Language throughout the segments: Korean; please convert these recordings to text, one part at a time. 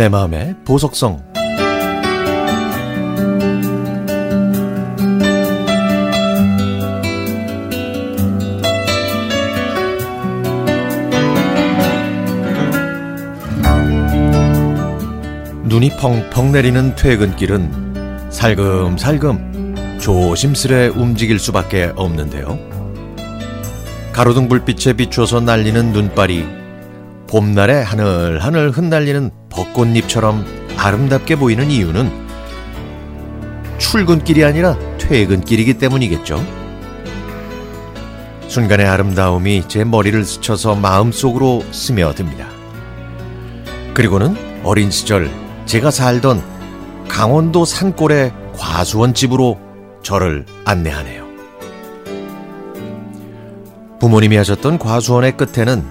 내 마음의 보석성 눈이 펑펑 내리는 퇴근길은 살금살금 조심스레 움직일 수밖에 없는데요. 가로등 불빛에 비추어서 날리는 눈발이 봄날에 하늘하늘 흩날리는 벚꽃잎처럼 아름답게 보이는 이유는 출근길이 아니라 퇴근길이기 때문이겠죠. 순간의 아름다움이 제 머리를 스쳐서 마음속으로 스며듭니다. 그리고는 어린 시절 제가 살던 강원도 산골의 과수원 집으로 저를 안내하네요. 부모님이 하셨던 과수원의 끝에는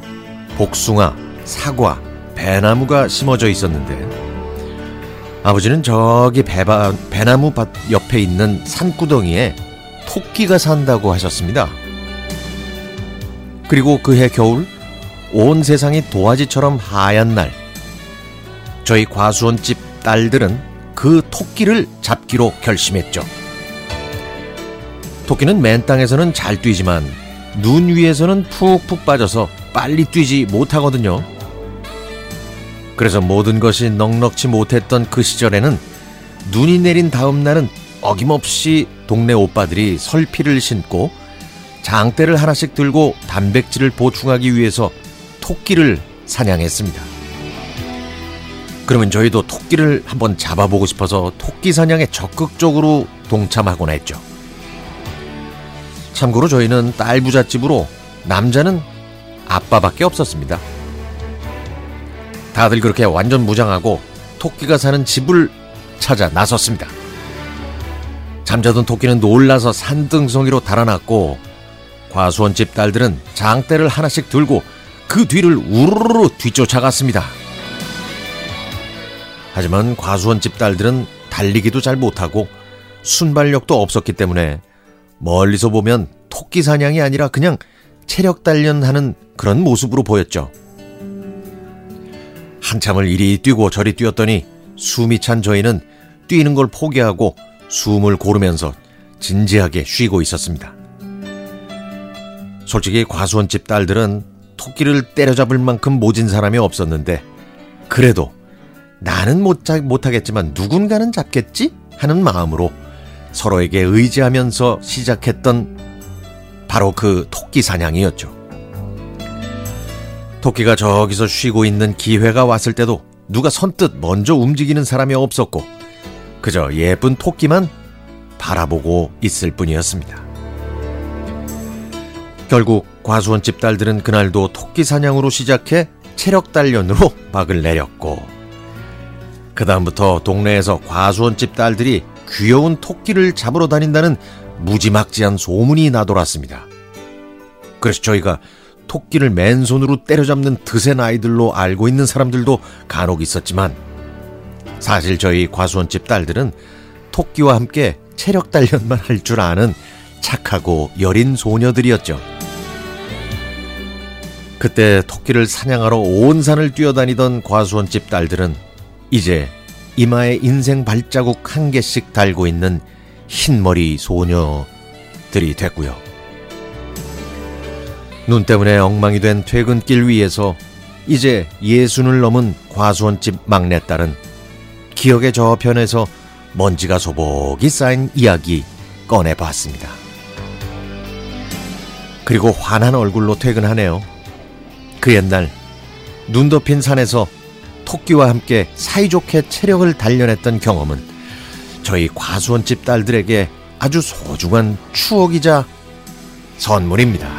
복숭아, 사과, 배나무가 심어져 있었는데 아버지는 저기 배바, 배나무 밭 옆에 있는 산구덩이에 토끼가 산다고 하셨습니다. 그리고 그해 겨울 온 세상이 도화지처럼 하얀 날 저희 과수원집 딸들은 그 토끼를 잡기로 결심했죠. 토끼는 맨 땅에서는 잘 뛰지만 눈 위에서는 푹푹 빠져서 빨리 뛰지 못하거든요. 그래서 모든 것이 넉넉지 못했던 그 시절에는 눈이 내린 다음 날은 어김없이 동네 오빠들이 설피를 신고 장대를 하나씩 들고 단백질을 보충하기 위해서 토끼를 사냥했습니다. 그러면 저희도 토끼를 한번 잡아보고 싶어서 토끼 사냥에 적극적으로 동참하곤 했죠. 참고로 저희는 딸 부잣집으로 남자는 아빠밖에 없었습니다. 다들 그렇게 완전 무장하고 토끼가 사는 집을 찾아 나섰습니다. 잠자던 토끼는 놀라서 산등성이로 달아났고 과수원 집 딸들은 장대를 하나씩 들고 그 뒤를 우르르 뒤쫓아갔습니다. 하지만 과수원 집 딸들은 달리기도 잘 못하고 순발력도 없었기 때문에 멀리서 보면 토끼 사냥이 아니라 그냥 체력 단련하는 그런 모습으로 보였죠. 한참을 이리 뛰고 저리 뛰었더니 숨이 찬 저희는 뛰는 걸 포기하고 숨을 고르면서 진지하게 쉬고 있었습니다. 솔직히 과수원집 딸들은 토끼를 때려잡을 만큼 모진 사람이 없었는데 그래도 나는 못, 못하겠지만 누군가는 잡겠지? 하는 마음으로 서로에게 의지하면서 시작했던 바로 그 토끼 사냥이었죠. 토끼가 저기서 쉬고 있는 기회가 왔을 때도 누가 선뜻 먼저 움직이는 사람이 없었고 그저 예쁜 토끼만 바라보고 있을 뿐이었습니다. 결국 과수원집 딸들은 그날도 토끼 사냥으로 시작해 체력 단련으로 박을 내렸고 그다음부터 동네에서 과수원집 딸들이 귀여운 토끼를 잡으러 다닌다는 무지막지한 소문이 나돌았습니다. 그래서 저희가 토끼를 맨손으로 때려잡는 드센 아이들로 알고 있는 사람들도 간혹 있었지만 사실 저희 과수원집 딸들은 토끼와 함께 체력 단련만 할 줄 아는 착하고 여린 소녀들이었죠. 그때 토끼를 사냥하러 온 산을 뛰어다니던 과수원집 딸들은 이제 이마에 인생 발자국 한 개씩 달고 있는 흰머리 소녀들이 됐고요. 눈 때문에 엉망이 된 퇴근길 위에서 이제 예순을 넘은 과수원집 막내딸은 기억의 저편에서 먼지가 소복이 쌓인 이야기 꺼내봤습니다. 그리고 환한 얼굴로 퇴근하네요. 그 옛날 눈 덮인 산에서 토끼와 함께 사이좋게 체력을 단련했던 경험은 저희 과수원집 딸들에게 아주 소중한 추억이자 선물입니다.